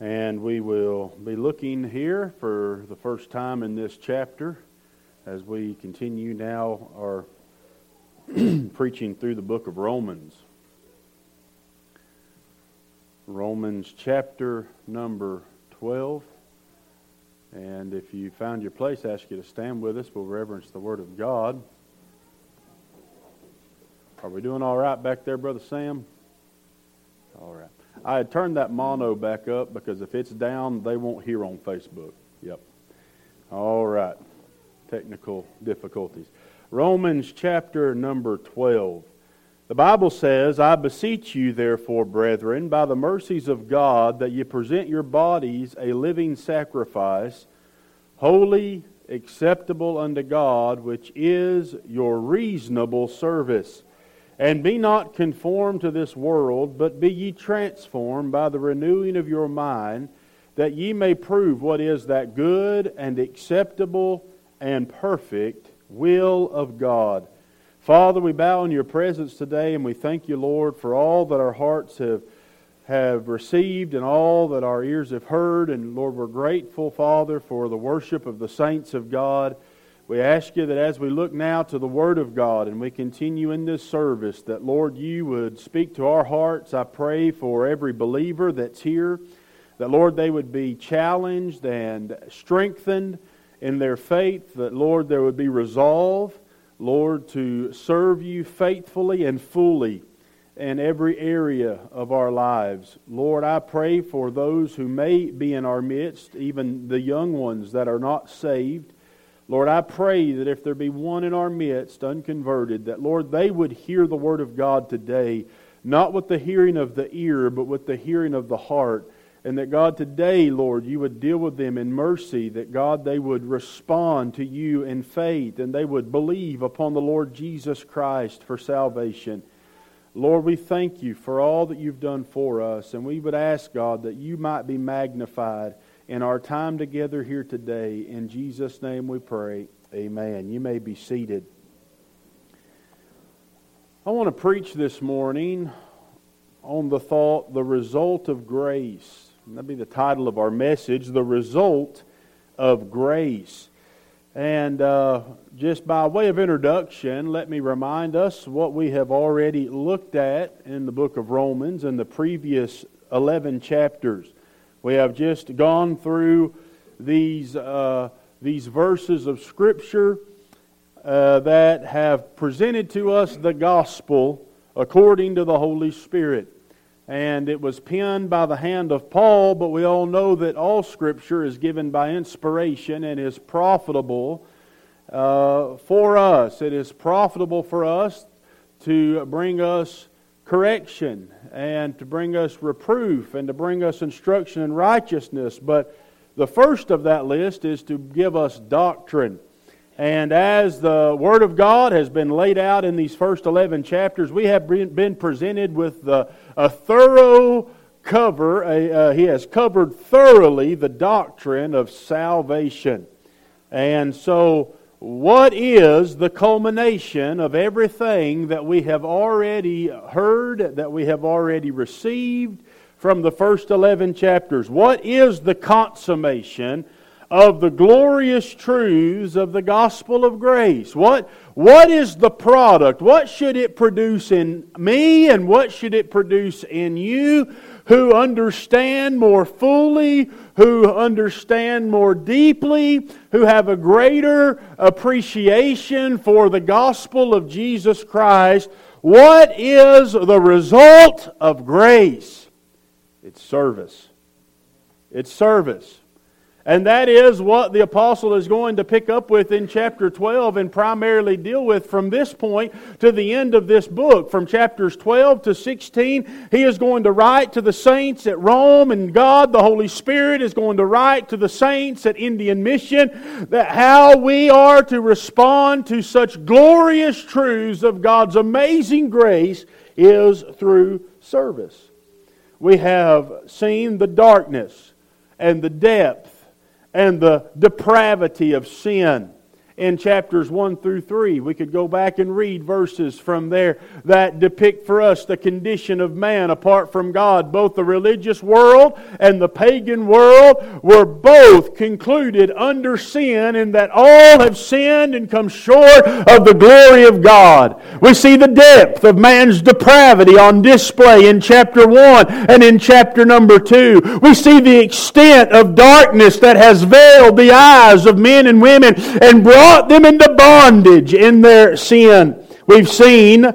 And we will be looking here for the first time in this chapter as we continue now our preaching through the book of Romans. Romans chapter number 12. And if you found your place, I ask you to stand with us. We'll reverence the Word of God. Are we doing all right back there, Brother Sam? All right. I had turned that mono back up because if it's down, they won't hear on Facebook. Yep. All right. Technical difficulties. Romans chapter number 12. The Bible says, I beseech you, therefore, brethren, by the mercies of God, that ye present your bodies a living sacrifice, holy, acceptable unto God, which is your reasonable service. And be not conformed to this world, but be ye transformed by the renewing of your mind, that ye may prove what is that good and acceptable and perfect will of God. Father, we bow in your presence today and we thank you, Lord, for all that our hearts have, have received and all that our ears have heard. And Lord, we're grateful, Father, for the worship of the saints of God. We ask you that as we look now to the Word of God and we continue in this service, that, Lord, you would speak to our hearts. I pray for every believer that's here, that, Lord, they would be challenged and strengthened in their faith, that, Lord, there would be resolve, Lord, to serve you faithfully and fully in every area of our lives. Lord, I pray for those who may be in our midst, even the young ones that are not saved. Lord, I pray that if there be one in our midst unconverted, that, Lord, they would hear the Word of God today, not with the hearing of the ear, but with the hearing of the heart. And that, God, today, Lord, you would deal with them in mercy, that, God, they would respond to you in faith, and they would believe upon the Lord Jesus Christ for salvation. Lord, we thank you for all that you've done for us, and we would ask, God, that you might be magnified in our time together here today. In Jesus' name we pray. Amen. You may be seated. I want to preach this morning on the thought, the result of grace. That'd be the title of our message, The Result of Grace. And uh, just by way of introduction, let me remind us what we have already looked at in the book of Romans in the previous 11 chapters. We have just gone through these, uh, these verses of Scripture uh, that have presented to us the gospel according to the Holy Spirit. And it was penned by the hand of Paul, but we all know that all Scripture is given by inspiration and is profitable uh, for us. It is profitable for us to bring us correction and to bring us reproof and to bring us instruction in righteousness. But the first of that list is to give us doctrine. And as the Word of God has been laid out in these first 11 chapters, we have been presented with the, a thorough cover. A, uh, he has covered thoroughly the doctrine of salvation. And so what is the culmination of everything that we have already heard, that we have already received from the first 11 chapters? What is the consummation of the glorious truths of the gospel of grace? What, what is the product? What should it produce in me and what should it produce in you who understand more fully, who understand more deeply, who have a greater appreciation for the gospel of Jesus Christ. What is the result of grace? It's service. It's service. And that is what the apostle is going to pick up with in chapter 12 and primarily deal with from this point to the end of this book. From chapters 12 to 16, he is going to write to the saints at Rome, and God, the Holy Spirit, is going to write to the saints at Indian Mission that how we are to respond to such glorious truths of God's amazing grace is through service. We have seen the darkness and the depth and the depravity of sin in chapters 1 through 3. We could go back and read verses from there that depict for us the condition of man apart from God. Both the religious world and the pagan world were both concluded under sin in that all have sinned and come short of the glory of God. We see the depth of man's depravity on display in chapter 1 and in chapter number 2. We see the extent of darkness that has veiled the eyes of men and women and brought brought them into bondage in their sin. We've seen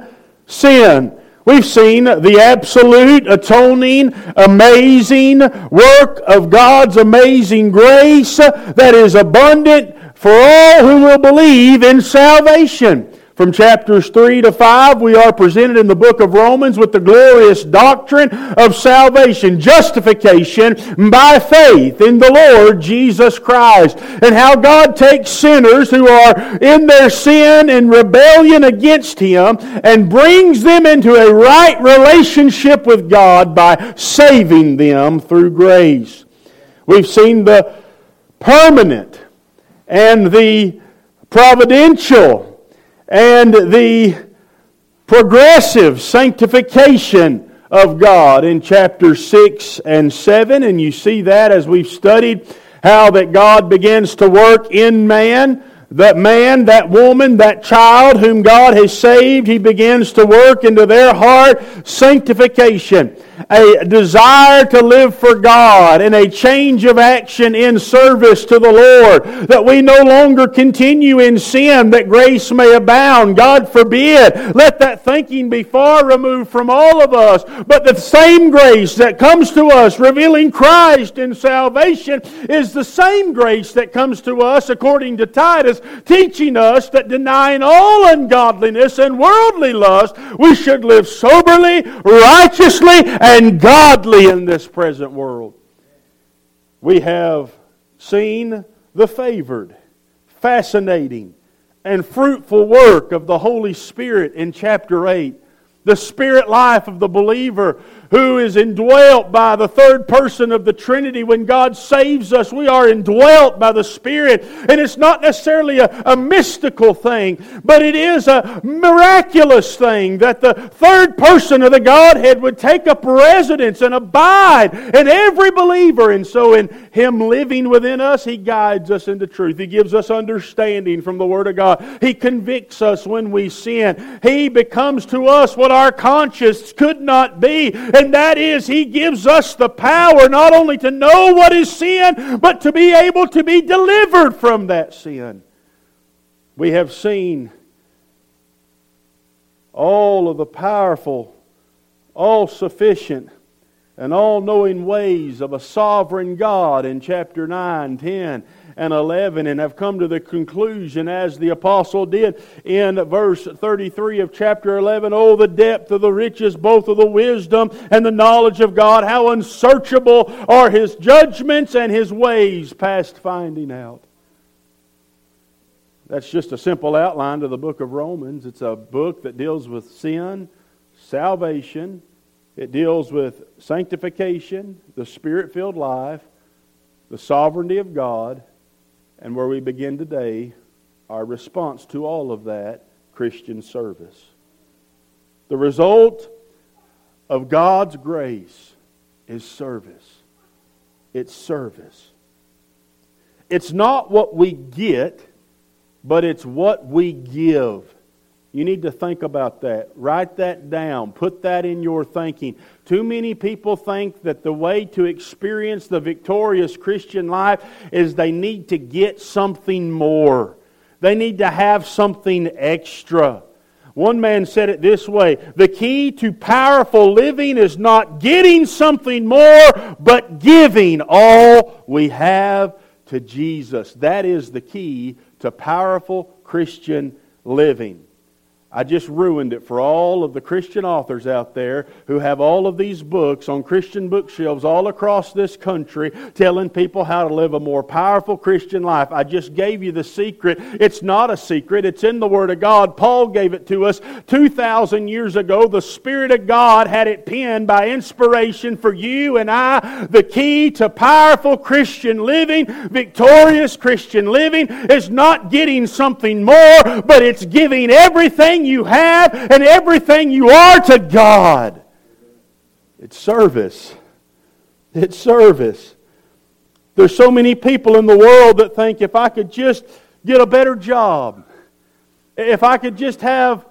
sin. We've seen the absolute, atoning, amazing work of God's amazing grace that is abundant for all who will believe in salvation. From chapters 3 to 5, we are presented in the book of Romans with the glorious doctrine of salvation, justification by faith in the Lord Jesus Christ, and how God takes sinners who are in their sin and rebellion against Him and brings them into a right relationship with God by saving them through grace. We've seen the permanent and the providential and the progressive sanctification of God in chapters 6 and 7. And you see that as we've studied how that God begins to work in man that man, that woman, that child whom God has saved, He begins to work into their heart sanctification, a desire to live for God, and a change of action in service to the Lord. That we no longer continue in sin, that grace may abound. God forbid. Let that thinking be far removed from all of us. But the same grace that comes to us, revealing Christ in salvation, is the same grace that comes to us, according to Titus, teaching us that denying all ungodliness and worldly lust, we should live soberly, righteously, and godly in this present world. We have seen the favored, fascinating, and fruitful work of the Holy Spirit in chapter 8. The spirit life of the believer who is indwelt by the third person of the Trinity. When God saves us, we are indwelt by the Spirit. And it's not necessarily a, a mystical thing, but it is a miraculous thing that the third person of the Godhead would take up residence and abide in every believer. And so, in Him living within us, He guides us into truth. He gives us understanding from the Word of God. He convicts us when we sin. He becomes to us what our conscience could not be. And and that is He gives us the power not only to know what is sin, but to be able to be delivered from that sin. We have seen all of the powerful, all sufficient, and all knowing ways of a sovereign God in chapter 9, 10, and 11 and have come to the conclusion, as the apostle did in verse 33 of chapter 11 Oh, the depth of the riches, both of the wisdom and the knowledge of God! How unsearchable are his judgments and his ways past finding out. That's just a simple outline to the book of Romans. It's a book that deals with sin, salvation, it deals with sanctification, the spirit filled life, the sovereignty of God, and where we begin today, our response to all of that Christian service. The result of God's grace is service. It's service. It's not what we get, but it's what we give. You need to think about that. Write that down. Put that in your thinking. Too many people think that the way to experience the victorious Christian life is they need to get something more. They need to have something extra. One man said it this way The key to powerful living is not getting something more, but giving all we have to Jesus. That is the key to powerful Christian living. I just ruined it for all of the Christian authors out there who have all of these books on Christian bookshelves all across this country telling people how to live a more powerful Christian life. I just gave you the secret. It's not a secret, it's in the Word of God. Paul gave it to us 2,000 years ago. The Spirit of God had it penned by inspiration for you and I. The key to powerful Christian living, victorious Christian living, is not getting something more, but it's giving everything everything you have and everything you are to God. It's service. It's service. There's so many people in the world that think if I could just get a better job, if I could just have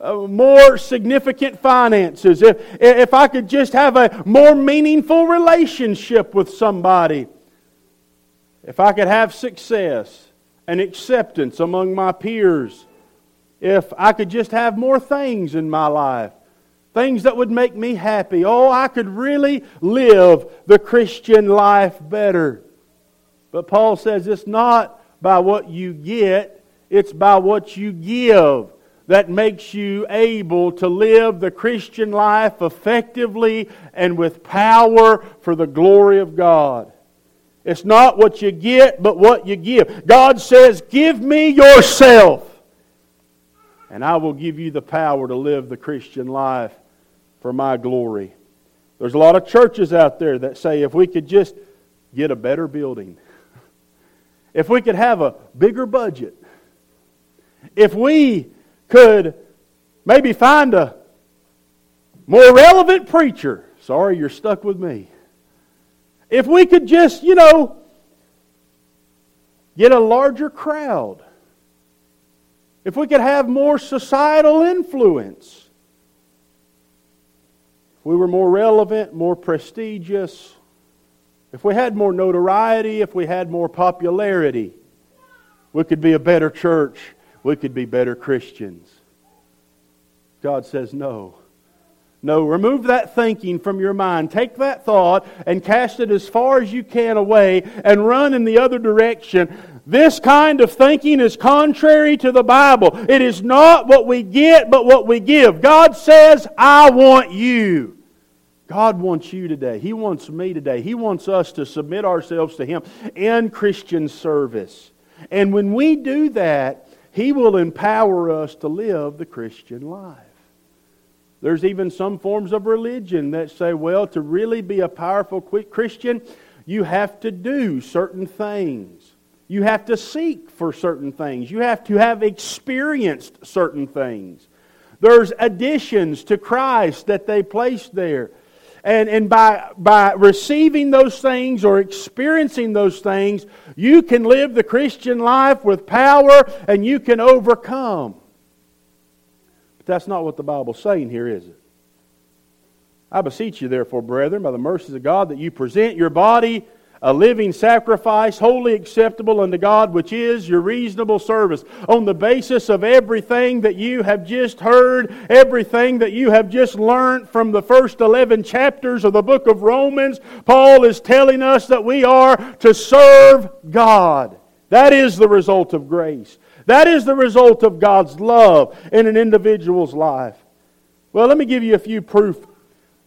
uh, more significant finances, if, if I could just have a more meaningful relationship with somebody, if I could have success and acceptance among my peers, if I could just have more things in my life, things that would make me happy. Oh, I could really live the Christian life better. But Paul says it's not by what you get, it's by what you give that makes you able to live the Christian life effectively and with power for the glory of God. It's not what you get, but what you give. God says, Give me yourself and I will give you the power to live the Christian life for my glory. There's a lot of churches out there that say if we could just get a better building, if we could have a bigger budget, if we could maybe find a more relevant preacher, sorry, you're stuck with me. If we could just, you know, get a larger crowd if we could have more societal influence, if we were more relevant, more prestigious, if we had more notoriety, if we had more popularity, we could be a better church. We could be better Christians. God says no. No, remove that thinking from your mind. Take that thought and cast it as far as you can away and run in the other direction. This kind of thinking is contrary to the Bible. It is not what we get, but what we give. God says, I want you. God wants you today. He wants me today. He wants us to submit ourselves to Him in Christian service. And when we do that, He will empower us to live the Christian life. There's even some forms of religion that say, well, to really be a powerful quick Christian, you have to do certain things. You have to seek for certain things. You have to have experienced certain things. There's additions to Christ that they place there. And, and by, by receiving those things or experiencing those things, you can live the Christian life with power and you can overcome. But that's not what the Bible's saying here, is it? I beseech you, therefore, brethren, by the mercies of God, that you present your body a living sacrifice, holy acceptable unto God, which is your reasonable service. On the basis of everything that you have just heard, everything that you have just learned from the first 11 chapters of the book of Romans, Paul is telling us that we are to serve God. That is the result of grace. That is the result of God's love in an individual's life. Well, let me give you a few proof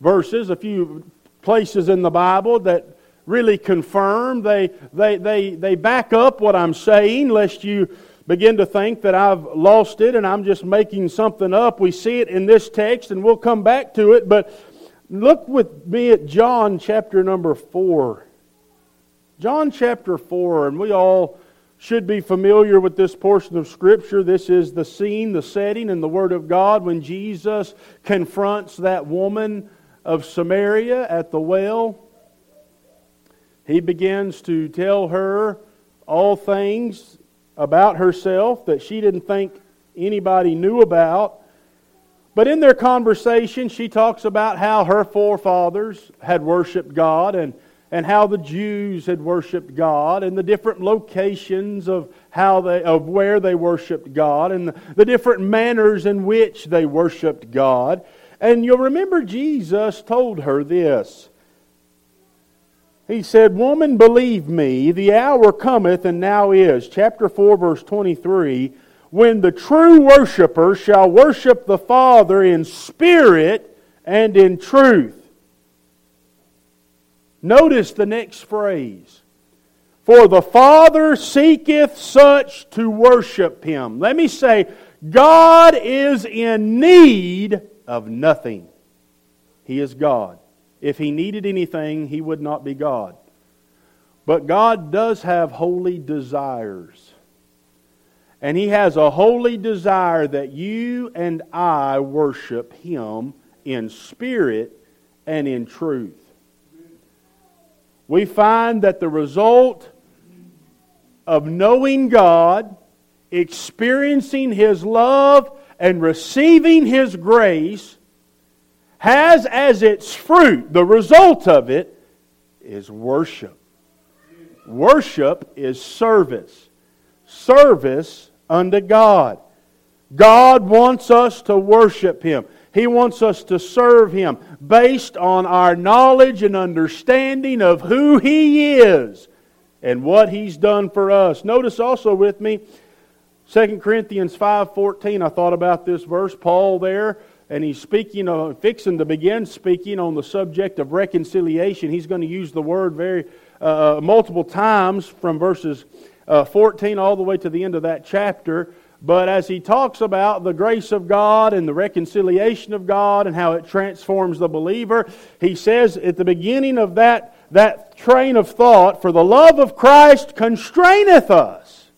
verses, a few places in the Bible that really confirm. They, they, they, they back up what I'm saying, lest you begin to think that I've lost it and I'm just making something up. We see it in this text, and we'll come back to it. But look with me at John chapter number 4. John chapter 4, and we all should be familiar with this portion of Scripture. This is the scene, the setting, and the Word of God when Jesus confronts that woman of Samaria at the well he begins to tell her all things about herself that she didn't think anybody knew about. But in their conversation, she talks about how her forefathers had worshiped God and, and how the Jews had worshiped God and the different locations of, how they, of where they worshiped God and the, the different manners in which they worshiped God. And you'll remember Jesus told her this he said, Woman, believe me, the hour cometh and now is. Chapter 4, verse 23. when the true worshiper shall worship the Father in spirit and in truth. Notice the next phrase. For the Father seeketh such to worship him. Let me say, God is in need of nothing. He is God. If he needed anything, he would not be God. But God does have holy desires. And He has a holy desire that you and I worship Him in spirit and in truth. We find that the result of knowing God, experiencing His love, and receiving His grace has as its fruit, the result of it is worship. Worship is service. Service unto God. God wants us to worship Him. He wants us to serve Him based on our knowledge and understanding of who He is and what He's done for us. Notice also with me 2 Corinthians 5.14. I thought about this verse. Paul there, and he's speaking, uh, fixing to begin speaking on the subject of reconciliation. He's going to use the word very uh, multiple times from verses uh, 14 all the way to the end of that chapter. But as he talks about the grace of God and the reconciliation of God and how it transforms the believer, he says at the beginning of that, that train of thought, For the love of Christ constraineth us.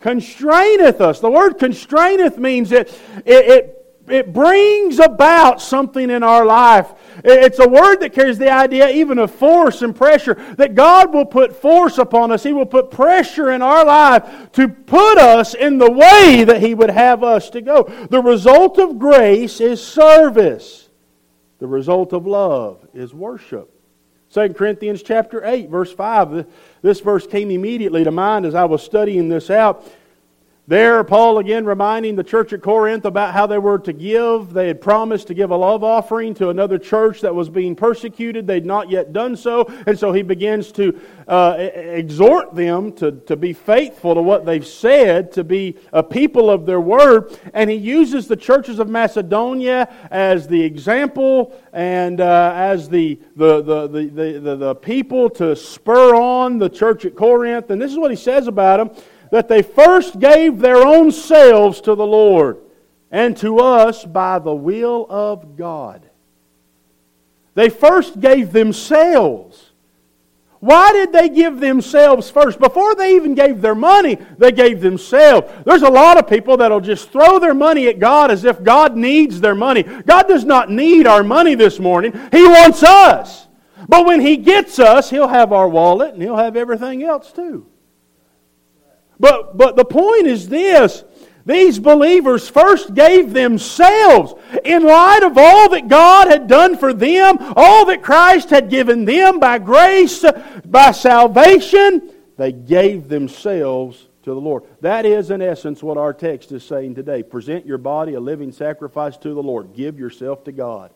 Constraineth us. The word constraineth means it, it, it it brings about something in our life. It's a word that carries the idea even of force and pressure, that God will put force upon us. He will put pressure in our life to put us in the way that He would have us to go. The result of grace is service. The result of love is worship. 2 Corinthians chapter 8, verse 5. This verse came immediately to mind as I was studying this out. There, Paul again reminding the church at Corinth about how they were to give. They had promised to give a love offering to another church that was being persecuted. They'd not yet done so. And so he begins to uh, exhort them to, to be faithful to what they've said, to be a people of their word. And he uses the churches of Macedonia as the example and uh, as the, the, the, the, the, the people to spur on the church at Corinth. And this is what he says about them that they first gave their own selves to the Lord and to us by the will of God. They first gave themselves. Why did they give themselves first? Before they even gave their money, they gave themselves. There's a lot of people that'll just throw their money at God as if God needs their money. God does not need our money this morning. He wants us. But when He gets us, He'll have our wallet and He'll have everything else too. But, but the point is this these believers first gave themselves in light of all that God had done for them, all that Christ had given them by grace, by salvation. They gave themselves to the Lord. That is, in essence, what our text is saying today. Present your body a living sacrifice to the Lord. Give yourself to God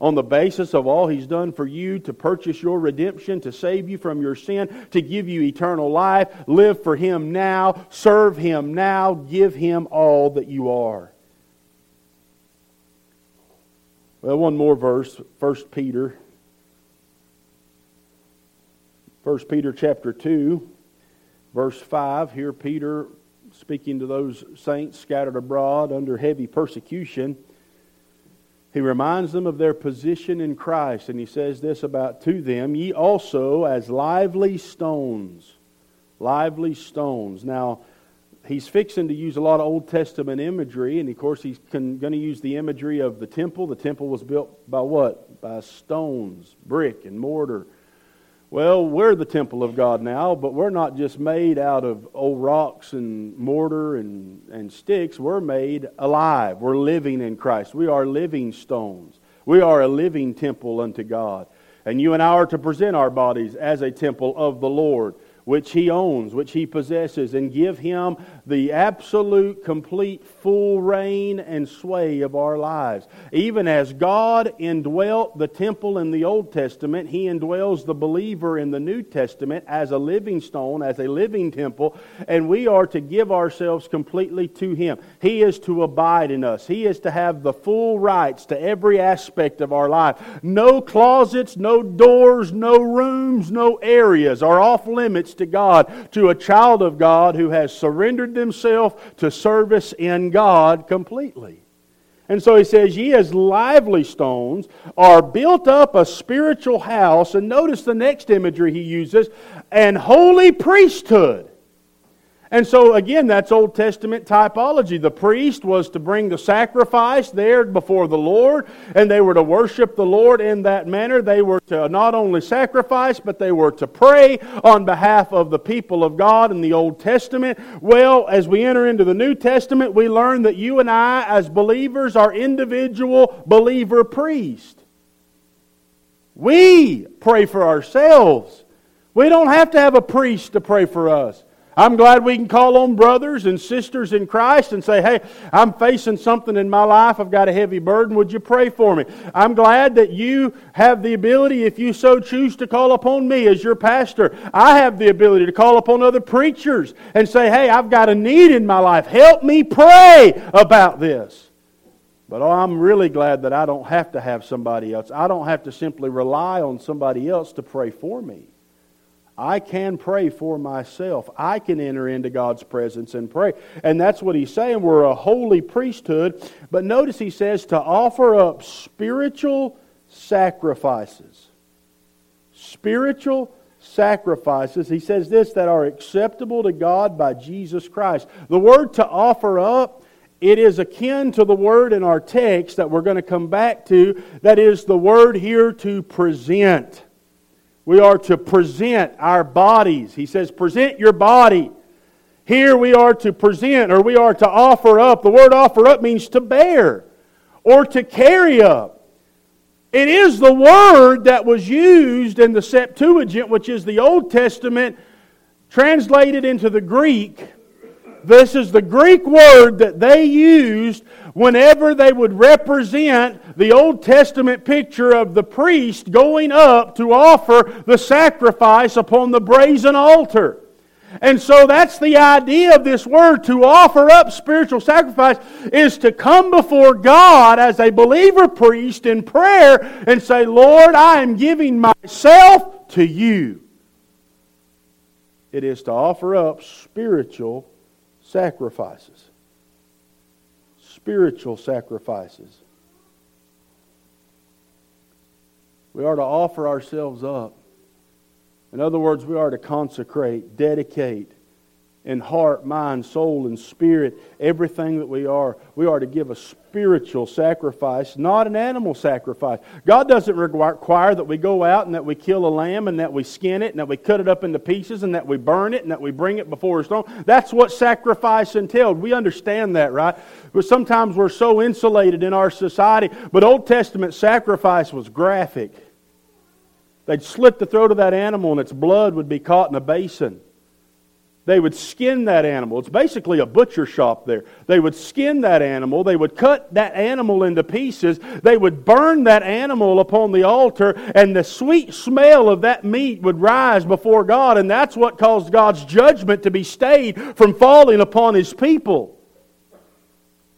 on the basis of all He's done for you to purchase your redemption, to save you from your sin, to give you eternal life. Live for Him now. Serve Him now. Give Him all that you are. Well, one more verse, 1 Peter. 1 Peter chapter 2, verse 5. Here, Peter speaking to those saints scattered abroad under heavy persecution. He reminds them of their position in Christ, and he says this about to them Ye also, as lively stones. Lively stones. Now, he's fixing to use a lot of Old Testament imagery, and of course, he's going to use the imagery of the temple. The temple was built by what? By stones, brick, and mortar. Well, we're the temple of God now, but we're not just made out of old rocks and mortar and, and sticks. We're made alive. We're living in Christ. We are living stones. We are a living temple unto God. And you and I are to present our bodies as a temple of the Lord. Which he owns, which he possesses, and give him the absolute, complete, full reign and sway of our lives. Even as God indwelt the temple in the Old Testament, he indwells the believer in the New Testament as a living stone, as a living temple, and we are to give ourselves completely to him. He is to abide in us. He is to have the full rights to every aspect of our life. No closets, no doors, no rooms, no areas are off limits to God, to a child of God who has surrendered themselves to service in God completely. And so he says, Ye as lively stones are built up a spiritual house. And notice the next imagery he uses, and holy priesthood. And so, again, that's Old Testament typology. The priest was to bring the sacrifice there before the Lord, and they were to worship the Lord in that manner. They were to not only sacrifice, but they were to pray on behalf of the people of God in the Old Testament. Well, as we enter into the New Testament, we learn that you and I, as believers, are individual believer priests. We pray for ourselves. We don't have to have a priest to pray for us. I'm glad we can call on brothers and sisters in Christ and say, hey, I'm facing something in my life. I've got a heavy burden. Would you pray for me? I'm glad that you have the ability, if you so choose, to call upon me as your pastor. I have the ability to call upon other preachers and say, hey, I've got a need in my life. Help me pray about this. But oh, I'm really glad that I don't have to have somebody else. I don't have to simply rely on somebody else to pray for me. I can pray for myself. I can enter into God's presence and pray. And that's what he's saying. We're a holy priesthood. But notice he says to offer up spiritual sacrifices. Spiritual sacrifices. He says this that are acceptable to God by Jesus Christ. The word to offer up. It is akin to the word in our text that we're going to come back to, that is the word here to present. We are to present our bodies. He says, present your body. Here we are to present or we are to offer up. The word offer up means to bear or to carry up. It is the word that was used in the Septuagint, which is the Old Testament, translated into the Greek. This is the Greek word that they used whenever they would represent the Old Testament picture of the priest going up to offer the sacrifice upon the brazen altar. And so that's the idea of this word to offer up spiritual sacrifice is to come before God as a believer priest in prayer and say, Lord, I am giving myself to you. It is to offer up spiritual sacrifices spiritual sacrifices. We are to offer ourselves up. In other words, we are to consecrate, dedicate, in heart, mind, soul, and spirit, everything that we are. We are to give a spiritual sacrifice, not an animal sacrifice. God doesn't require that we go out and that we kill a lamb and that we skin it and that we cut it up into pieces and that we burn it and that we bring it before His throne. That's what sacrifice entailed. We understand that, right? But sometimes we're so insulated in our society. But Old Testament sacrifice was graphic. They'd slit the throat of that animal and its blood would be caught in a basin. They would skin that animal. It's basically a butcher shop there. They would skin that animal. They would cut that animal into pieces. They would burn that animal upon the altar, and the sweet smell of that meat would rise before God, and that's what caused God's judgment to be stayed from falling upon His people.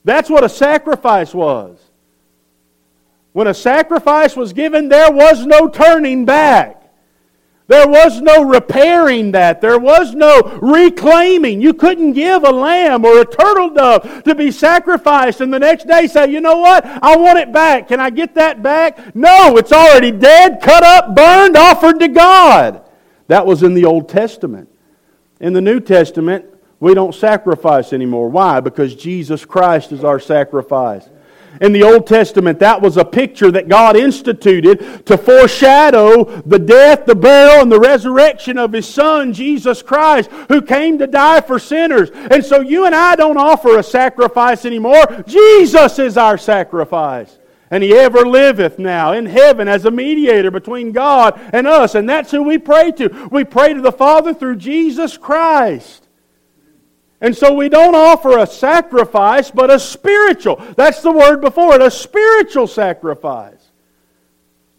That's what a sacrifice was. When a sacrifice was given, there was no turning back. There was no repairing that. There was no reclaiming. You couldn't give a lamb or a turtle dove to be sacrificed and the next day say, you know what? I want it back. Can I get that back? No, it's already dead, cut up, burned, offered to God. That was in the Old Testament. In the New Testament, we don't sacrifice anymore. Why? Because Jesus Christ is our sacrifice in the Old Testament, that was a picture that God instituted to foreshadow the death, the burial, and the resurrection of His Son, Jesus Christ, who came to die for sinners. And so you and I don't offer a sacrifice anymore. Jesus is our sacrifice. And he ever liveth now in heaven as a mediator between God and us. And that's who we pray to. We pray to the Father through Jesus Christ. And so we don't offer a sacrifice, but a spiritual. That's the word before it, a spiritual sacrifice.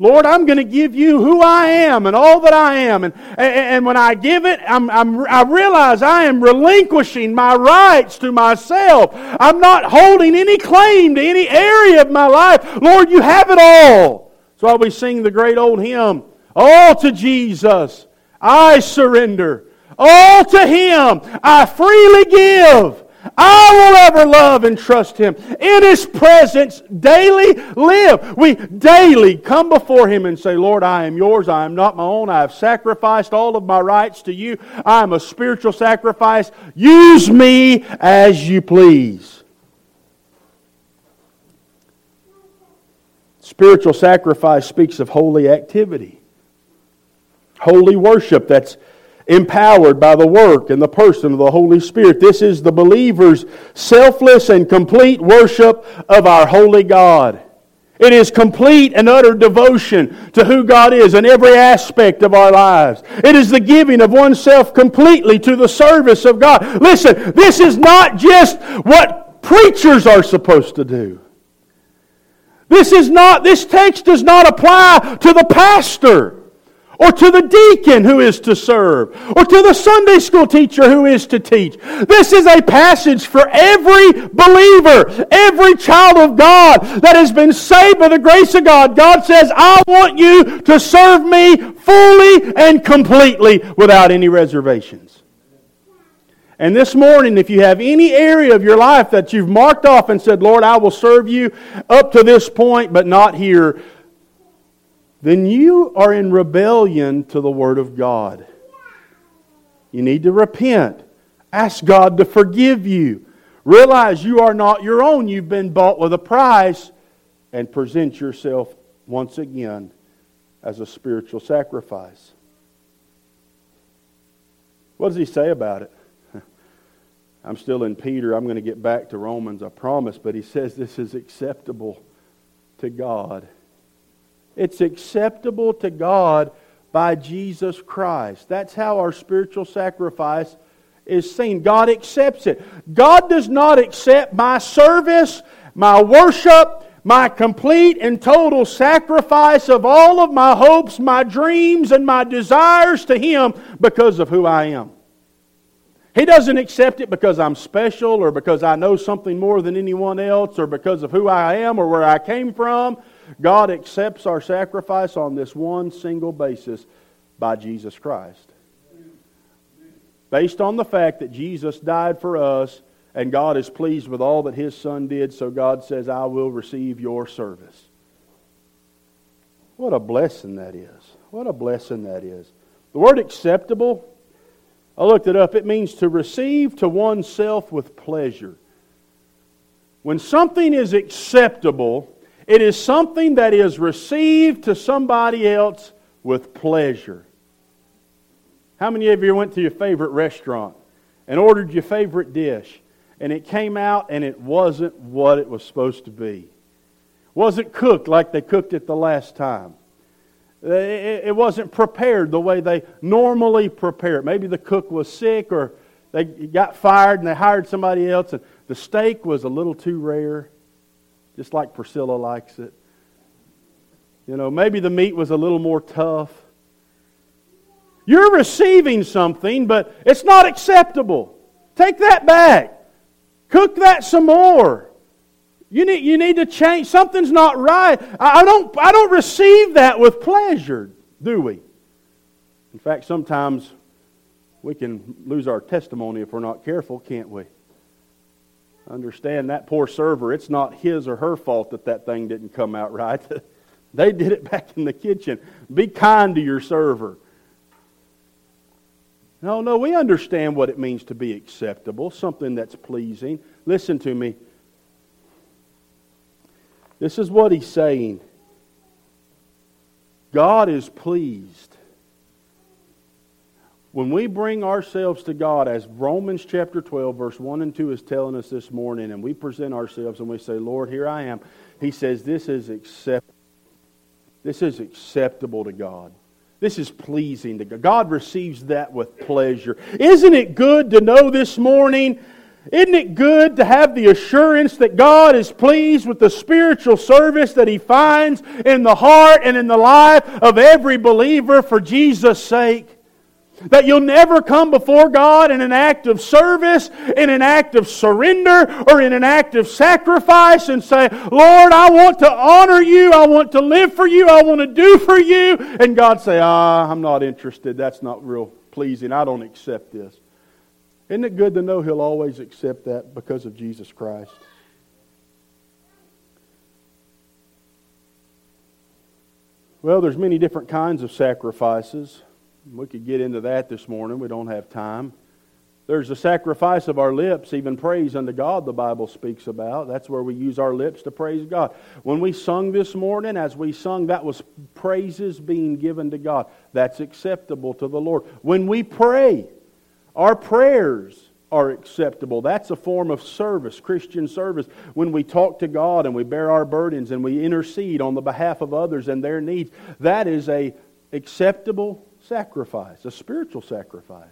Lord, I'm going to give you who I am and all that I am. And, and, when I give it, I'm, I'm, I realize I am relinquishing my rights to myself. I'm not holding any claim to any area of my life. Lord, you have it all. That's why we sing the great old hymn, All to Jesus, I surrender. All to Him, I freely give. I will ever love and trust Him. In His presence, daily live. We daily come before Him and say, Lord, I am yours. I am not my own. I have sacrificed all of my rights to you. I am a spiritual sacrifice. Use me as you please. Spiritual sacrifice speaks of holy activity, holy worship that's empowered by the work and the person of the Holy Spirit. This is the believer's selfless and complete worship of our holy God. It is complete and utter devotion to who God is in every aspect of our lives. It is the giving of oneself completely to the service of God. Listen, this is not just what preachers are supposed to do. This is not, this text does not apply to the pastor or to the deacon who is to serve, or to the Sunday school teacher who is to teach. This is a passage for every believer, every child of God that has been saved by the grace of God. God says, I want you to serve me fully and completely without any reservations. And this morning, if you have any area of your life that you've marked off and said, Lord, I will serve you up to this point, but not here, then you are in rebellion to the Word of God. You need to repent. Ask God to forgive you. Realize you are not your own. You've been bought with a price. And present yourself once again as a spiritual sacrifice. What does he say about it? I'm still in Peter. I'm going to get back to Romans, I promise. But he says this is acceptable to God. It's acceptable to God by Jesus Christ. That's how our spiritual sacrifice is seen. God accepts it. God does not accept my service, my worship, my complete and total sacrifice of all of my hopes, my dreams, and my desires to Him because of who I am. He doesn't accept it because I'm special or because I know something more than anyone else or because of who I am or where I came from. God accepts our sacrifice on this one single basis by Jesus Christ. Based on the fact that Jesus died for us and God is pleased with all that His Son did, so God says, I will receive your service. What a blessing that is. What a blessing that is. The word acceptable, I looked it up, it means to receive to oneself with pleasure. When something is acceptable, it is something that is received to somebody else with pleasure. How many of you went to your favorite restaurant and ordered your favorite dish and it came out and it wasn't what it was supposed to be? Wasn't cooked like they cooked it the last time. It wasn't prepared the way they normally prepare it. Maybe the cook was sick or they got fired and they hired somebody else and the steak was a little too rare just like Priscilla likes it. You know, maybe the meat was a little more tough. You're receiving something, but it's not acceptable. Take that back. Cook that some more. You need, you need to change. Something's not right. I, don't, I don't receive that with pleasure, do we? In fact, sometimes we can lose our testimony if we're not careful, can't we? Understand that poor server, it's not his or her fault that that thing didn't come out right. they did it back in the kitchen. Be kind to your server. No, no, we understand what it means to be acceptable, something that's pleasing. Listen to me. This is what he's saying God is pleased When we bring ourselves to God, as Romans chapter 12, verse 1 and 2 is telling us this morning, and we present ourselves and we say, Lord, here I am, he says, This is acceptable. This is acceptable to God. This is pleasing to God. God receives that with pleasure. Isn't it good to know this morning? Isn't it good to have the assurance that God is pleased with the spiritual service that He finds in the heart and in the life of every believer for Jesus' sake? That you'll never come before God in an act of service, in an act of surrender, or in an act of sacrifice and say, Lord, I want to honor you. I want to live for you. I want to do for you. And God say, Ah, I'm not interested. That's not real pleasing. I don't accept this. Isn't it good to know He'll always accept that because of Jesus Christ? Well, there's many different kinds of sacrifices. We could get into that this morning. We don't have time. There's the sacrifice of our lips, even praise unto God, the Bible speaks about. That's where we use our lips to praise God. When we sung this morning, as we sung, that was praises being given to God. That's acceptable to the Lord. When we pray, our prayers are acceptable. That's a form of service, Christian service. When we talk to God and we bear our burdens and we intercede on the behalf of others and their needs, that is a acceptable sacrifice, a spiritual sacrifice.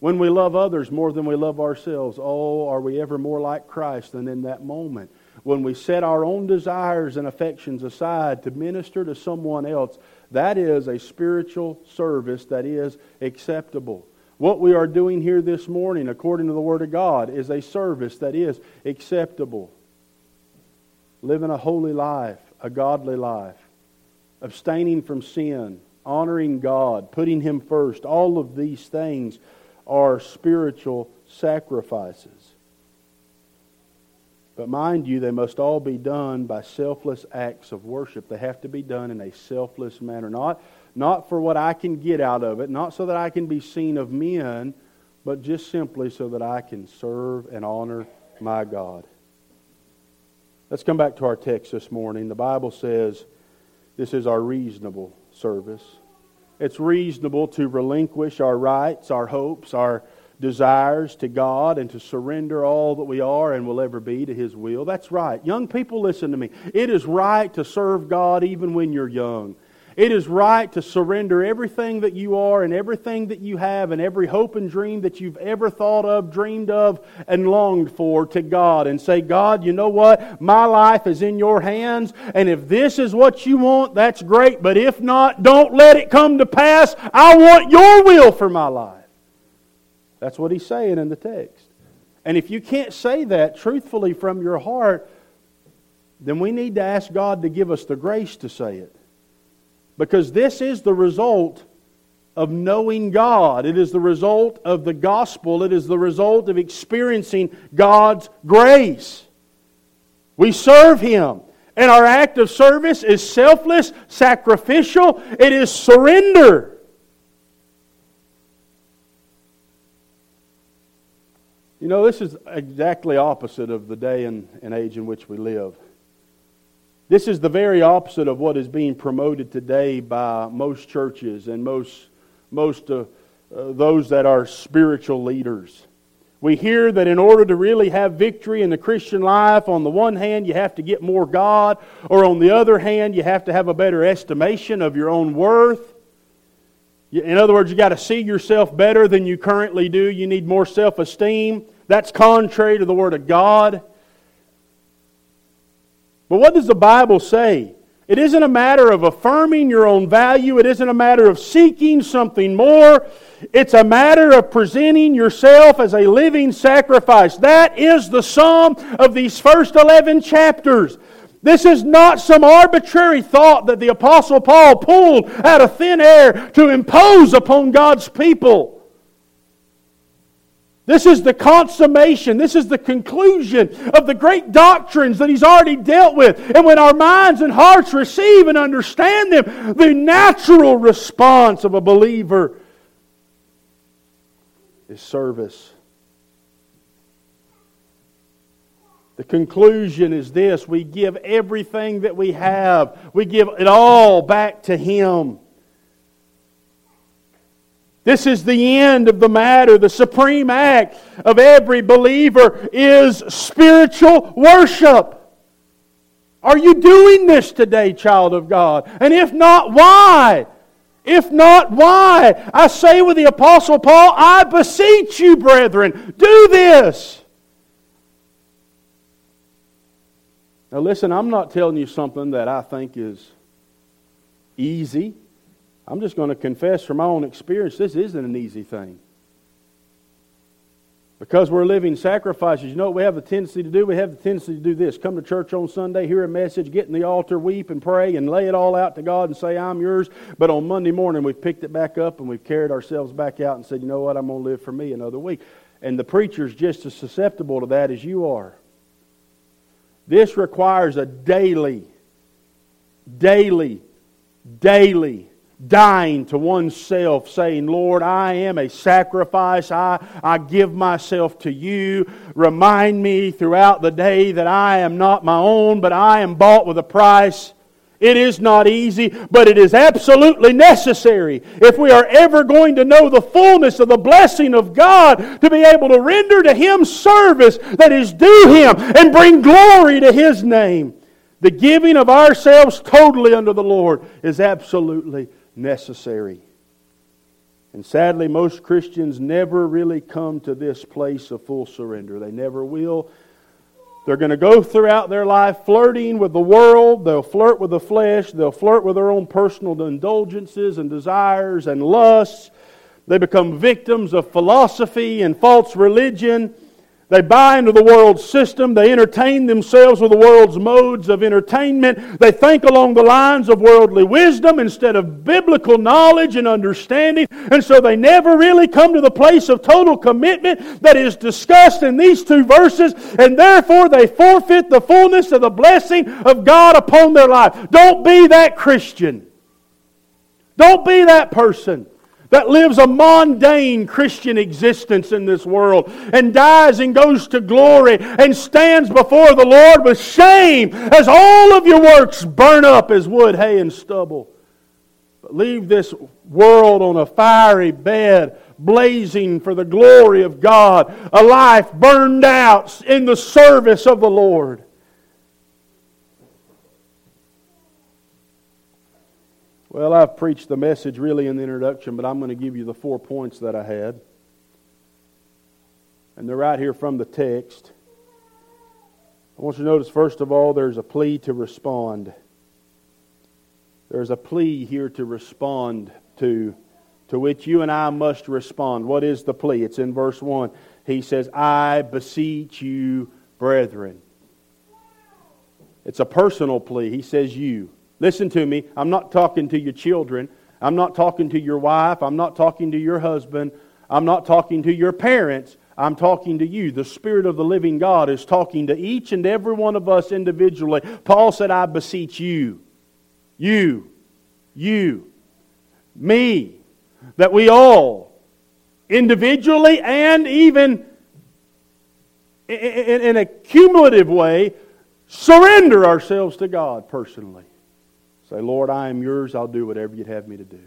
When we love others more than we love ourselves, oh, are we ever more like Christ than in that moment? When we set our own desires and affections aside to minister to someone else, that is a spiritual service that is acceptable. What we are doing here this morning, according to the Word of God, is a service that is acceptable. Living a holy life, a godly life, abstaining from sin, honoring God, putting Him first. All of these things are spiritual sacrifices. But mind you, they must all be done by selfless acts of worship. They have to be done in a selfless manner. Not, not for what I can get out of it, not so that I can be seen of men, but just simply so that I can serve and honor my God. Let's come back to our text this morning. The Bible says this is our reasonable service. It's reasonable to relinquish our rights, our hopes, our desires to God and to surrender all that we are and will ever be to His will. That's right. Young people, listen to me. It is right to serve God even when you're young. It is right to surrender everything that you are and everything that you have and every hope and dream that you've ever thought of, dreamed of, and longed for to God and say, God, you know what? My life is in your hands, and if this is what you want, that's great, but if not, don't let it come to pass. I want your will for my life. That's what he's saying in the text. And if you can't say that truthfully from your heart, then we need to ask God to give us the grace to say it. Because this is the result of knowing God. It is the result of the gospel. It is the result of experiencing God's grace. We serve Him. And our act of service is selfless, sacrificial, it is surrender. You know, this is exactly opposite of the day and, and age in which we live. This is the very opposite of what is being promoted today by most churches and most, most uh, uh, those that are spiritual leaders. We hear that in order to really have victory in the Christian life, on the one hand, you have to get more God, or on the other hand, you have to have a better estimation of your own worth. In other words, you got to see yourself better than you currently do. You need more self esteem. That's contrary to the Word of God. But what does the Bible say? It isn't a matter of affirming your own value. It isn't a matter of seeking something more. It's a matter of presenting yourself as a living sacrifice. That is the sum of these first 11 chapters. This is not some arbitrary thought that the Apostle Paul pulled out of thin air to impose upon God's people. This is the consummation. This is the conclusion of the great doctrines that he's already dealt with. And when our minds and hearts receive and understand them, the natural response of a believer is service. The conclusion is this we give everything that we have, we give it all back to Him. This is the end of the matter. The supreme act of every believer is spiritual worship. Are you doing this today, child of God? And if not, why? If not, why? I say with the Apostle Paul, I beseech you, brethren, do this. Now, listen, I'm not telling you something that I think is easy. I'm just going to confess from my own experience this isn't an easy thing. Because we're living sacrifices, you know what we have the tendency to do? We have the tendency to do this come to church on Sunday, hear a message, get in the altar, weep and pray, and lay it all out to God and say, I'm yours. But on Monday morning, we've picked it back up and we've carried ourselves back out and said, you know what, I'm going to live for me another week. And the preacher's just as susceptible to that as you are. This requires a daily, daily, daily dying to oneself, saying, Lord, I am a sacrifice. I, I give myself to you. Remind me throughout the day that I am not my own, but I am bought with a price. It is not easy, but it is absolutely necessary if we are ever going to know the fullness of the blessing of God to be able to render to Him service that is due Him and bring glory to His name. The giving of ourselves totally unto the Lord is absolutely necessary. And sadly, most Christians never really come to this place of full surrender. They never will. They're going to go throughout their life flirting with the world. They'll flirt with the flesh. They'll flirt with their own personal indulgences and desires and lusts. They become victims of philosophy and false religion. They buy into the world's system. They entertain themselves with the world's modes of entertainment. They think along the lines of worldly wisdom instead of biblical knowledge and understanding. And so they never really come to the place of total commitment that is discussed in these two verses. And therefore they forfeit the fullness of the blessing of God upon their life. Don't be that Christian. Don't be that person that lives a mundane Christian existence in this world and dies and goes to glory and stands before the Lord with shame as all of your works burn up as wood, hay, and stubble. But leave this world on a fiery bed, blazing for the glory of God, a life burned out in the service of the Lord. Well, I've preached the message really in the introduction, but I'm going to give you the four points that I had. And they're right here from the text. I want you to notice, first of all, there's a plea to respond. There's a plea here to respond to, to which you and I must respond. What is the plea? It's in verse 1. He says, I beseech you, brethren. It's a personal plea. He says, You. Listen to me. I'm not talking to your children. I'm not talking to your wife. I'm not talking to your husband. I'm not talking to your parents. I'm talking to you. The Spirit of the living God is talking to each and every one of us individually. Paul said, I beseech you, you, you, me, that we all, individually and even in a cumulative way, surrender ourselves to God personally. Say, Lord, I am yours. I'll do whatever you'd have me to do.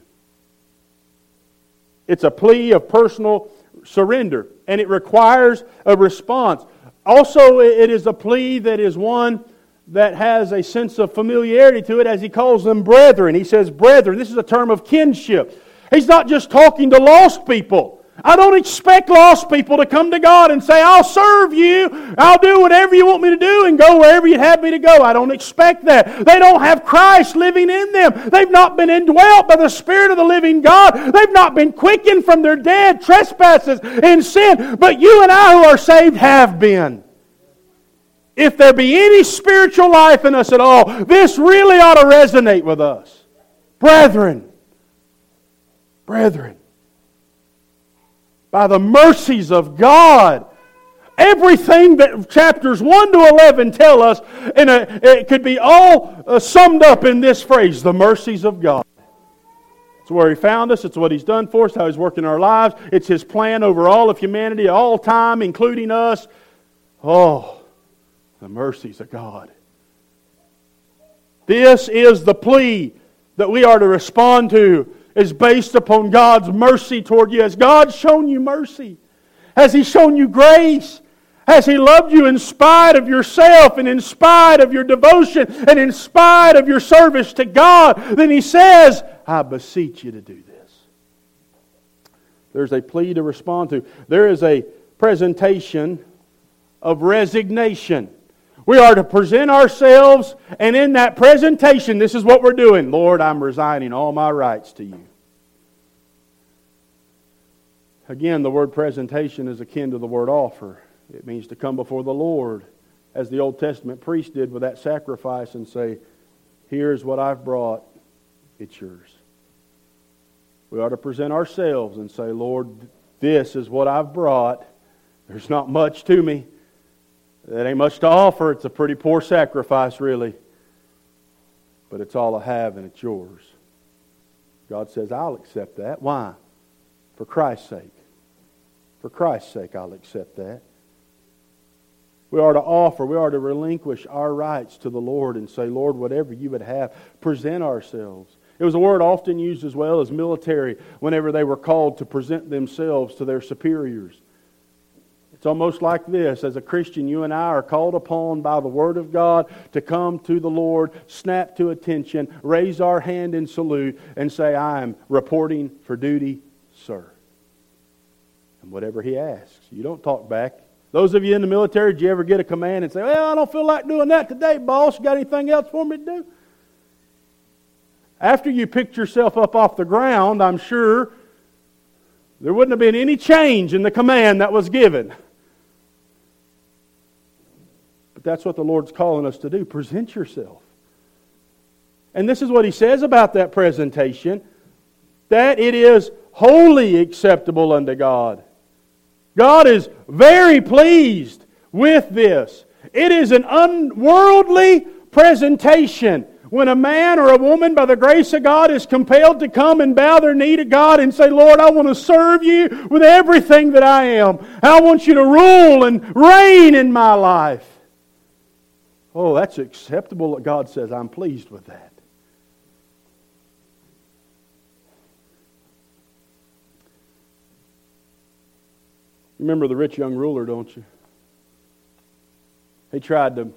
It's a plea of personal surrender, and it requires a response. Also, it is a plea that is one that has a sense of familiarity to it as he calls them brethren. He says, brethren. This is a term of kinship. He's not just talking to lost people. I don't expect lost people to come to God and say, I'll serve you, I'll do whatever you want me to do, and go wherever you'd have me to go. I don't expect that. They don't have Christ living in them. They've not been indwelt by the Spirit of the living God. They've not been quickened from their dead trespasses and sin. But you and I who are saved have been. If there be any spiritual life in us at all, this really ought to resonate with us. Brethren, brethren, by the mercies of God. Everything that chapters 1 to 11 tell us, and it could be all uh, summed up in this phrase the mercies of God. It's where He found us, it's what He's done for us, how He's working our lives. It's His plan over all of humanity, all time, including us. Oh, the mercies of God. This is the plea that we are to respond to is based upon God's mercy toward you. Has God shown you mercy? Has He shown you grace? Has He loved you in spite of yourself and in spite of your devotion and in spite of your service to God? Then He says, I beseech you to do this. There's a plea to respond to. There is a presentation of resignation. We are to present ourselves, and in that presentation, this is what we're doing Lord, I'm resigning all my rights to you. Again, the word presentation is akin to the word offer. It means to come before the Lord, as the Old Testament priest did with that sacrifice, and say, Here's what I've brought, it's yours. We are to present ourselves and say, Lord, this is what I've brought. There's not much to me. That ain't much to offer. It's a pretty poor sacrifice, really. But it's all I have, and it's yours. God says, I'll accept that. Why? For Christ's sake. For Christ's sake, I'll accept that. We are to offer, we are to relinquish our rights to the Lord and say, Lord, whatever you would have, present ourselves. It was a word often used as well as military whenever they were called to present themselves to their superiors. It's almost like this. As a Christian, you and I are called upon by the Word of God to come to the Lord, snap to attention, raise our hand in salute, and say, I am reporting for duty, sir. And whatever He asks, you don't talk back. Those of you in the military, did you ever get a command and say, Well, I don't feel like doing that today, boss? You got anything else for me to do? After you picked yourself up off the ground, I'm sure there wouldn't have been any change in the command that was given. But that's what the Lord's calling us to do. Present yourself. And this is what he says about that presentation that it is holy acceptable unto God. God is very pleased with this. It is an unworldly presentation when a man or a woman, by the grace of God, is compelled to come and bow their knee to God and say, Lord, I want to serve you with everything that I am. I want you to rule and reign in my life. Oh, that's acceptable. That God says, I'm pleased with that. You Remember the rich young ruler, don't you? He tried to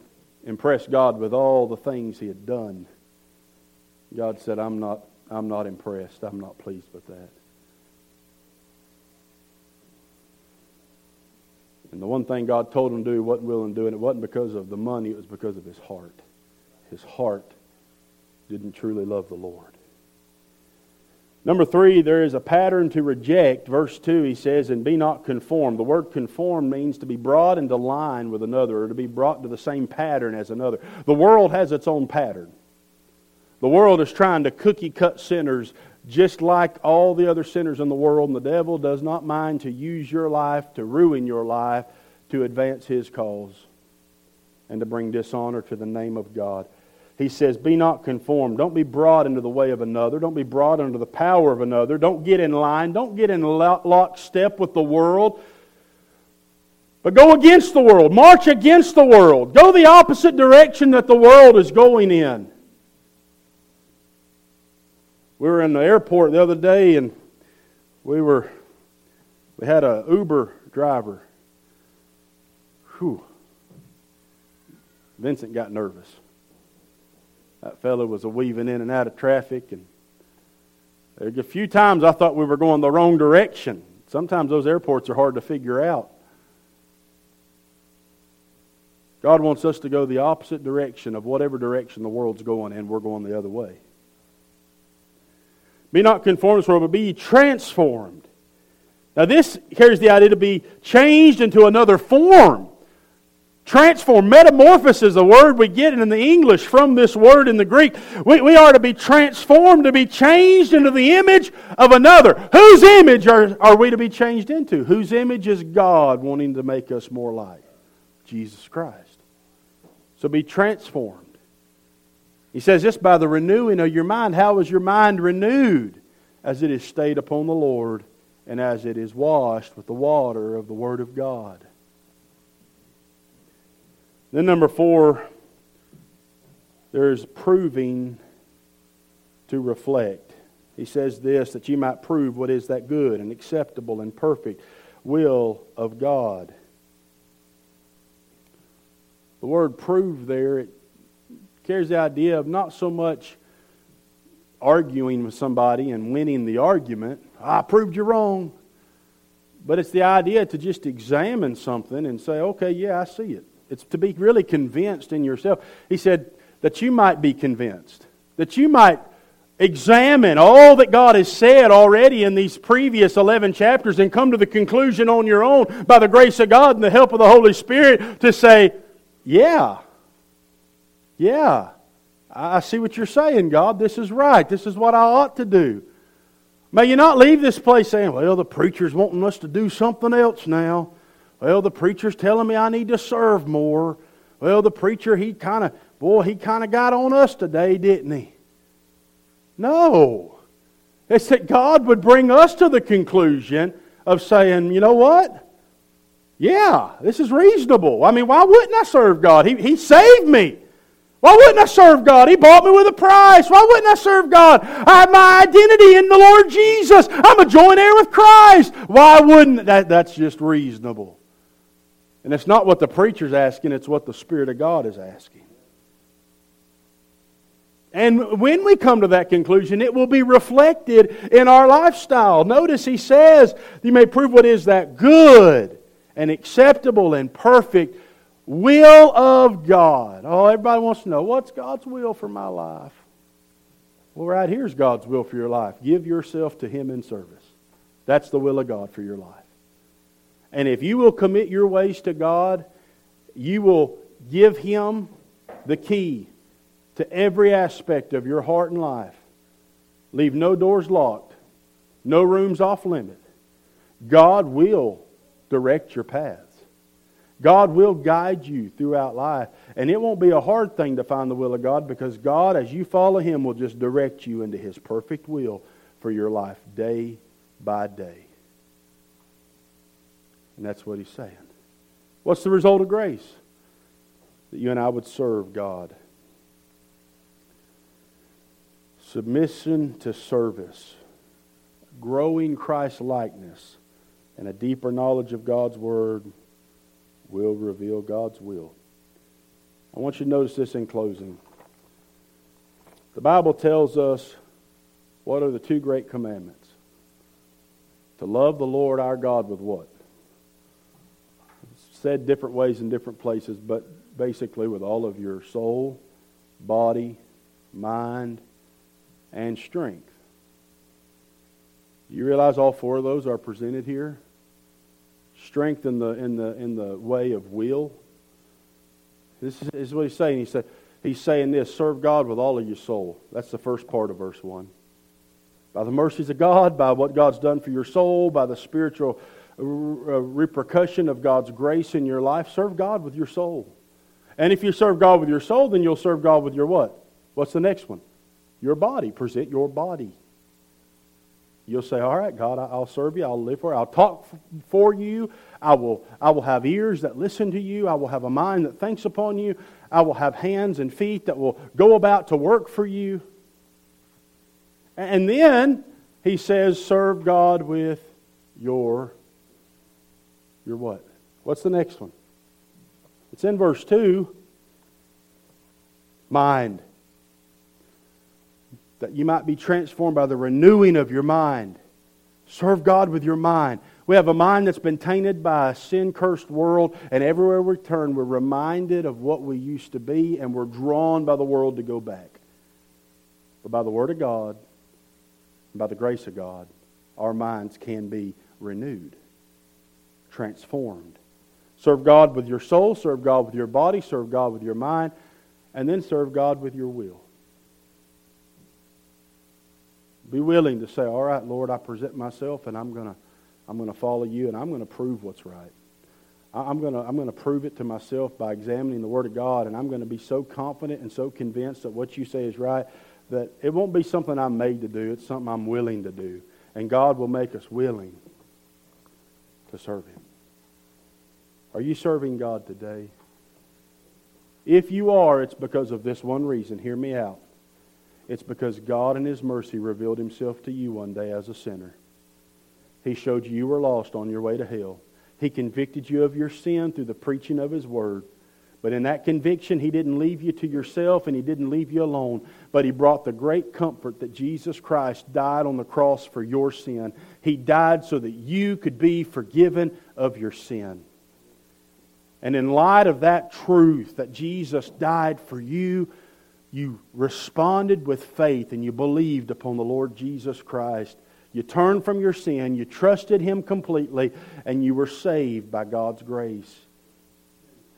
impress God with all the things he had done. God said, I'm not, I'm not impressed. I'm not pleased with that. And the one thing God told him to do, he wasn't willing to do, and it wasn't because of the money, it was because of his heart. His heart didn't truly love the Lord. Number three, there is a pattern to reject. Verse 2, he says, and be not conformed. The word conformed means to be brought into line with another or to be brought to the same pattern as another. The world has its own pattern. The world is trying to cookie cut sinners just like all the other sinners in the world, and the devil does not mind to use your life, to ruin your life, to advance his cause, and to bring dishonor to the name of God he says, Be not conformed. Don't be brought into the way of another. Don't be brought under the power of another. Don't get in line. Don't get in lockstep with the world. But go against the world. March against the world. Go the opposite direction that the world is going in. We were in the airport the other day and we were we had a Uber driver. Whew. Vincent got nervous. That fellow was a weaving in and out of traffic, and there's a few times I thought we were going the wrong direction. Sometimes those airports are hard to figure out. God wants us to go the opposite direction of whatever direction the world's going, and we're going the other way. Be not conformed to the world, but be transformed. Now, this carries the idea to be changed into another form. Transform, metamorphosis is a word we get in the English from this word in the Greek. We, we are to be transformed, to be changed into the image of another. Whose image are, are we to be changed into? Whose image is God wanting to make us more like? Jesus Christ. So be transformed. He says this by the renewing of your mind. How is your mind renewed? As it is stayed upon the Lord and as it is washed with the water of the Word of God. Then, number four, there's proving to reflect. He says this that you might prove what is that good and acceptable and perfect will of God. The word prove there, it carries the idea of not so much arguing with somebody and winning the argument. I proved you wrong. But it's the idea to just examine something and say, okay, yeah, I see it. It's to be really convinced in yourself. He said that you might be convinced, that you might examine all that God has said already in these previous 11 chapters and come to the conclusion on your own by the grace of God and the help of the Holy Spirit to say, yeah, yeah, I see what you're saying, God. This is right. This is what I ought to do. May you not leave this place saying, well, the preacher's wanting us to do something else now. Well, the preacher's telling me I need to serve more. Well, the preacher, he kind of, boy, he kind of got on us today, didn't he? No. It's that God would bring us to the conclusion of saying, you know what? Yeah, this is reasonable. I mean, why wouldn't I serve God? He, he saved me. Why wouldn't I serve God? He bought me with a price. Why wouldn't I serve God? I have my identity in the Lord Jesus. I'm a joint heir with Christ. Why wouldn't that? That's just reasonable. And it's not what the preacher's asking, it's what the Spirit of God is asking. And when we come to that conclusion, it will be reflected in our lifestyle. Notice he says, You may prove what is that good and acceptable and perfect will of God. Oh, everybody wants to know what's God's will for my life? Well, right here's God's will for your life. Give yourself to Him in service. That's the will of God for your life. And if you will commit your ways to God, you will give Him the key to every aspect of your heart and life. Leave no doors locked, no rooms off limit. God will direct your path. God will guide you throughout life. And it won't be a hard thing to find the will of God because God, as you follow Him, will just direct you into His perfect will for your life day by day. And that's what He's saying. What's the result of grace? That you and I would serve God. Submission to service, growing Christ likeness, and a deeper knowledge of God's Word will reveal God's will. I want you to notice this in closing. The Bible tells us what are the two great commandments? To love the Lord our God with what? It's said different ways in different places, but basically with all of your soul, body, mind, and strength. You realize all four of those are presented here? Strength in the, in the, in the way of will. This is, is what he's saying. He said, he's saying this serve God with all of your soul. That's the first part of verse 1. By the mercies of God, by what God's done for your soul, by the spiritual uh, repercussion of God's grace in your life, serve God with your soul. And if you serve God with your soul, then you'll serve God with your what? What's the next one? Your body. Present your body. You'll say, All right, God, I'll serve you. I'll live for you. I'll talk for you. I will, I will have ears that listen to you. I will have a mind that thinks upon you. I will have hands and feet that will go about to work for you. And then he says, Serve God with your, your what? What's the next one? It's in verse 2 mind that you might be transformed by the renewing of your mind. Serve God with your mind. We have a mind that's been tainted by a sin cursed world, and everywhere we turn, we're reminded of what we used to be, and we're drawn by the world to go back. But by the Word of God, and by the grace of God, our minds can be renewed, transformed. Serve God with your soul, serve God with your body, serve God with your mind, and then serve God with your will. Be willing to say, All right, Lord, I present myself and I'm going to I'm going to follow you and I'm going to prove what's right. I'm going to, I'm going to prove it to myself by examining the Word of God, and I'm going to be so confident and so convinced that what you say is right that it won't be something I'm made to do. It's something I'm willing to do. And God will make us willing to serve Him. Are you serving God today? If you are, it's because of this one reason. Hear me out. It's because God in His mercy revealed Himself to you one day as a sinner. He showed you you were lost on your way to hell. He convicted you of your sin through the preaching of His Word. But in that conviction, He didn't leave you to yourself and He didn't leave you alone. But He brought the great comfort that Jesus Christ died on the cross for your sin. He died so that you could be forgiven of your sin. And in light of that truth that Jesus died for you, you responded with faith and you believed upon the Lord Jesus Christ. You turned from your sin, you trusted Him completely, and you were saved by God's grace.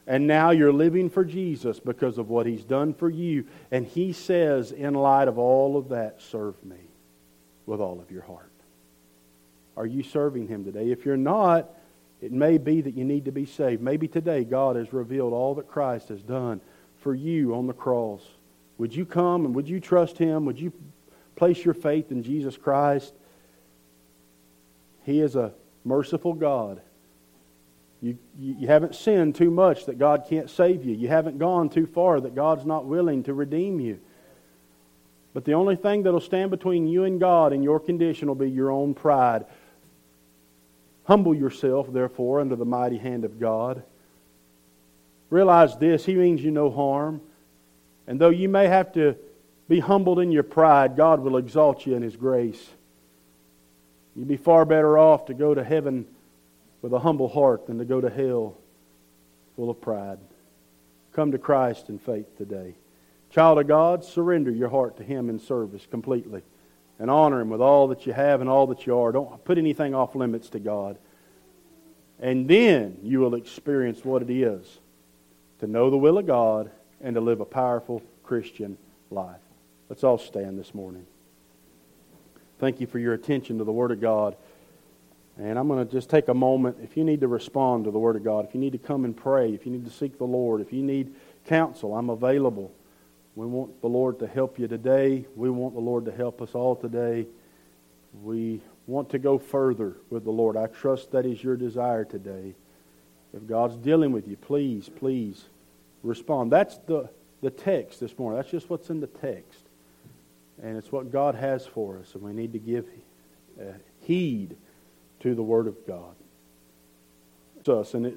And now you're living for Jesus because of what He's done for you. And He says, in light of all of that, serve me with all of your heart. Are you serving Him today? If you're not, it may be that you need to be saved. Maybe today God has revealed all that Christ has done for you on the cross. Would you come and would you trust Him? Would you place your faith in Jesus Christ? He is a merciful God you, you, haven't sinned too much that God can't save you. You haven't gone too far that God's not willing to redeem you. But the only thing that'll stand between you and God in your condition will be your own pride. Humble yourself, therefore, under the mighty hand of God. Realize this He means you no harm. And though you may have to be humbled in your pride, God will exalt you in His grace. You'd be far better off to go to heaven with a humble heart than to go to hell full of pride. Come to Christ in faith today. Child of God, surrender your heart to Him in service completely and honor Him with all that you have and all that you are. Don't put anything off limits to God. And then you will experience what it is to know the will of God and to live a powerful Christian life. Let's all stand this morning. Thank you for your attention to the Word of God. And I'm going to just take a moment. If you need to respond to the Word of God, if you need to come and pray, if you need to seek the Lord, if you need counsel, I'm available. We want the Lord to help you today. We want the Lord to help us all today. We want to go further with the Lord. I trust that is your desire today. If God's dealing with you, please, please respond. That's the, the text this morning. That's just what's in the text. And it's what God has for us, and we need to give uh, heed to the Word of God. Us, and it